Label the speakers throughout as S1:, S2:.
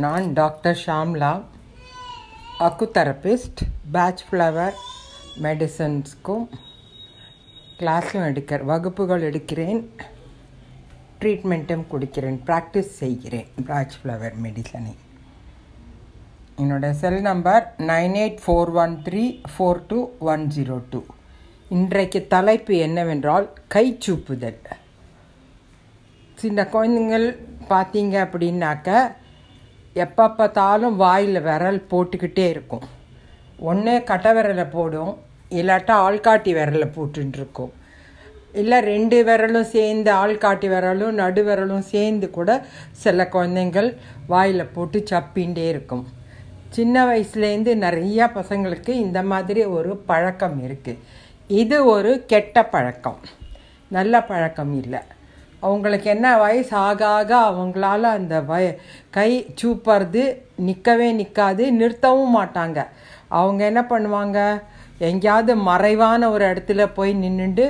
S1: நான் doctor Shamla acutherapist Bach flower மெடிசன்ஸ்க்கும் கிளாஸும் எடுக்கிற வகுப்புகள் எடுக்கிறேன் ட்ரீட்மெண்ட்டும் கொடுக்கிறேன் ப்ராக்டிஸ் செய்கிறேன் பேட்ச் ஃப்ளவர் மெடிசனை. என்னோடய cell number nine eight four one three four two one zero two. இன்றைக்கு தலைப்பு என்னவென்றால் கை சூப்புதல். சின்ன குழந்தைங்கள் பார்த்தீங்க அப்படின்னாக்க எப்போ பார்த்தாலும் வாயில் விரல் போட்டுக்கிட்டே இருக்கும். ஒன்று கட்டை விரலை போடும் இல்லாட்டா ஆள்காட்டி விரலை போட்டுருக்கும் இல்லை ரெண்டு விரலும் சேர்ந்து ஆள்காட்டி விரலும் நடு விரலும் சேர்ந்து கூட சில குழந்தைங்கள் வாயில் போட்டு சப்பின்ண்டே இருக்கும். சின்ன வயசுலேருந்து நிறையா பசங்களுக்கு இந்த மாதிரி ஒரு பழக்கம் இருக்குது இது ஒரு கெட்ட பழக்கம். நல்ல பழக்கம் இல்லை. அவங்களுக்கு என்ன வயசு ஆக ஆக அவங்களால அந்த வய கை சூப்பறது நிற்கவே நிற்காது நிறுத்தவும் மாட்டாங்க. அவங்க என்ன பண்ணுவாங்க? எங்கேயாவது மறைவான ஒரு இடத்துல போய் நின்றுண்டு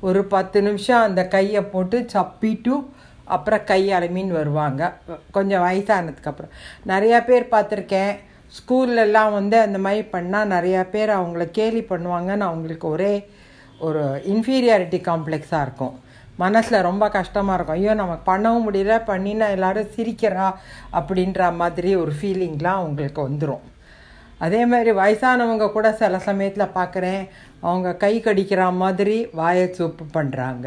S1: ஒரு பத்து நிமிஷம் அந்த கையை போட்டு சப்பிட்டும் அப்புறம் கை அலமின்னு வருவாங்க. கொஞ்சம் வயசானதுக்கப்புறம் நிறையா பேர் பார்த்துருக்கேன். ஸ்கூல்லலாம் வந்து அந்த மாதிரி பண்ணால் நிறையா பேர் அவங்கள கேலி பண்ணுவாங்கன்னு அவங்களுக்கு ஒரே ஒரு இன்ஃபீரியாரிட்டி காம்ப்ளெக்ஸாக இருக்கும். மனசில் ரொம்ப கஷ்டமாக இருக்கும். ஐயோ நமக்கு பண்ணவும் முடியல பண்ணினா எல்லோரும் சிரிக்கிறா அப்படின்ற மாதிரி ஒரு ஃபீலிங்லாம் அவங்களுக்கு வந்துடும் அதே மாதிரி வயசானவங்க கூட சில சமயத்தில் பார்க்குறேன் அவங்க கை கடிக்கிற மாதிரி வாயை சூப்பு பண்ணுறாங்க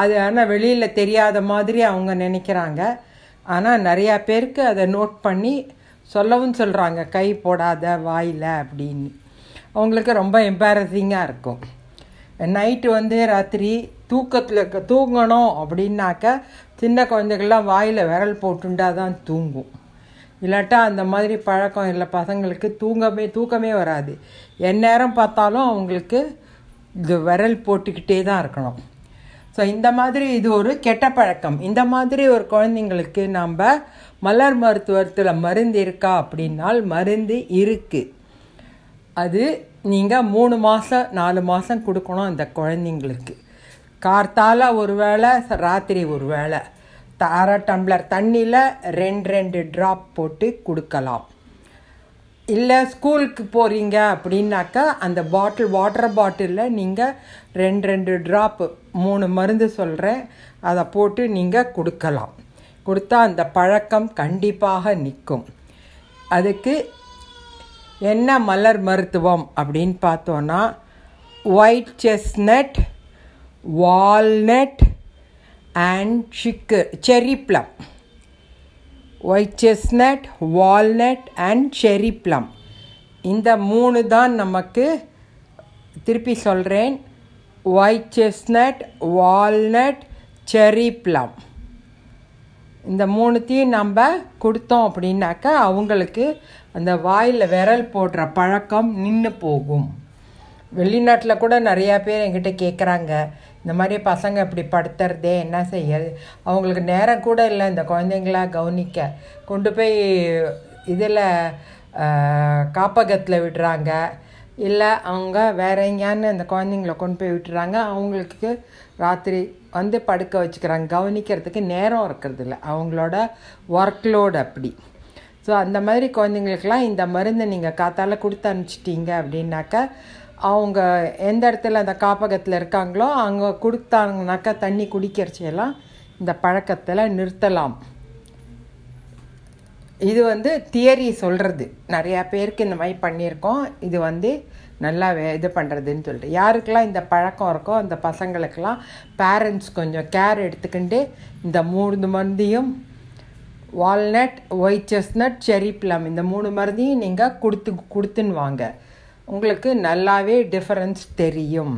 S1: அது ஆனால் வெளியில் தெரியாத மாதிரி அவங்க நினைக்கிறாங்க. ஆனால் நிறையா பேருக்கு அதை நோட் பண்ணி சொல்லவும் சொல்கிறாங்க கை போடாத வாயில் அப்படின்னு. அவங்களுக்கு ரொம்ப எம்பாரசிங்காக இருக்கும். நைட்டு வந்து ராத்திரி தூக்கத்தில் தூங்கணும் அப்படின்னாக்க சின்ன குழந்தைகள்லாம் வாயில் விரல் போட்டுண்டா தான் தூங்கும். இல்லாட்டா அந்த மாதிரி பழக்கம் இல்லை. பசங்களுக்கு தூங்கமே தூக்கமே வராது. எந்நேரம் பார்த்தாலும் அவங்களுக்கு இது விரல் போட்டுக்கிட்டே தான் இருக்கணும். ஸோ இந்த மாதிரி இது ஒரு கெட்ட பழக்கம். இந்த மாதிரி ஒரு குழந்தைங்களுக்கு நம்ம மலர் மருத்துவத்தில் மருந்து இருக்கா அப்படின்னால் மருந்து இருக்குது அது நீங்கள் மூணு மாதம் நாலு மாதம் கொடுக்கணும் அந்த குழந்தைங்களுக்கு. கார்த்தால ஒரு வேளை ராத்திரி ஒரு வேளை. அரை டம்ளர் தண்ணியில் ரெண்டு ரெண்டு ட்ராப் போட்டு கொடுக்கலாம். இல்லை ஸ்கூலுக்கு போகிறீங்க அப்படின்னாக்கா அந்த பாட்டில் வாட்டர் பாட்டிலில் நீங்கள் ரெண்டு ரெண்டு ட்ராப்பு மூணு மருந்து சொல்கிறேன் அதை போட்டு நீங்கள் கொடுக்கலாம். கொடுத்தா அந்த பழக்கம் கண்டிப்பாக நிற்கும். அதுக்கு என்ன மலர் மருத்துவம் அப்படின்னு பார்த்தோன்னா ஒயிட் செஸ்னட் வால்நட் அண்ட் சிக்கு cherry plum white chestnut walnut and cherry plum இந்த மூணு தான் நமக்கு திருப்பி சொல்கிறேன் white chestnut walnut cherry plum இந்த மூணுத்தையும் நம்ம கொடுத்தோம் அப்படின்னாக்கா அவங்களுக்கு அந்த வாயில் விரல் போடுற பழக்கம் நின்று போகும். வெளிநாட்டில் கூட நிறையா பேர் என்கிட்ட கேட்குறாங்க இந்த மாதிரி பசங்க இப்படி படுத்துறதே என்ன செய்யறது? அவங்களுக்கு நேரம் கூட இல்லை. இந்த குழந்தைங்கள கவனிக்க. கொண்டு போய் இதில் காப்பகத்தில் விடுறாங்க. இல்லை அவங்க வேற எங்கேயான்னு அந்த குழந்தைங்கள கொண்டு போய் விட்டுறாங்க. அவங்களுக்கு ராத்திரி வந்து படுக்க வச்சுக்கிறாங்க. கவனிக்கிறதுக்கு நேரம் இருக்கிறது இல்லை. அவங்களோட ஒர்க் லோடு அப்படி. ஸோ அந்த மாதிரி குழந்தைங்களுக்கெல்லாம் இந்த மருந்தை நீங்கள் காத்தால் கொடுத்து அனுப்பிச்சிட்டிங்க அப்படின்னாக்கா அவங்க எந்த இடத்துல அந்த காப்பகத்தில் இருக்காங்களோ அங்கே கொடுத்தாங்கனாக்கா தண்ணி குடிக்கிறச்செல்லாம் இந்த பழக்கத்தில் நிறுத்தலாம். இது வந்து தியரி சொல்கிறது நிறையா பேருக்கு இந்த மாதிரி பண்ணியிருக்கோம். இது வந்து நல்லா வே இது பண்ணுறதுன்னு சொல்லிட்டு. யாருக்கெல்லாம் இந்த பழக்கம் இருக்கோ அந்த பசங்களுக்கெல்லாம் பேரண்ட்ஸ் கொஞ்சம் கேர் எடுத்துக்கிட்டு இந்த மூணு மருந்தையும் walnut white chestnut cherry plum இந்த மூணு மருந்தையும் நீங்கள் கொடுத்து கொடுத்துன்னு வாங்க. உங்களுக்கு நல்லாவே டிஃப்ரென்ஸ் தெரியும்.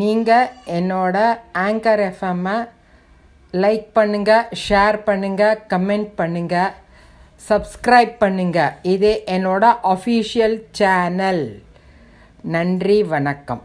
S1: நீங்கள் என்னோட ஆங்கர் எஃப்எம்மை லைக் பண்ணுங்கள் ஷேர் பண்ணுங்கள் கமெண்ட் பண்ணுங்கள் சப்ஸ்கிரைப் பண்ணுங்கள் இது என்னோட அஃபீஷியல் சேனல் நன்றி வணக்கம்.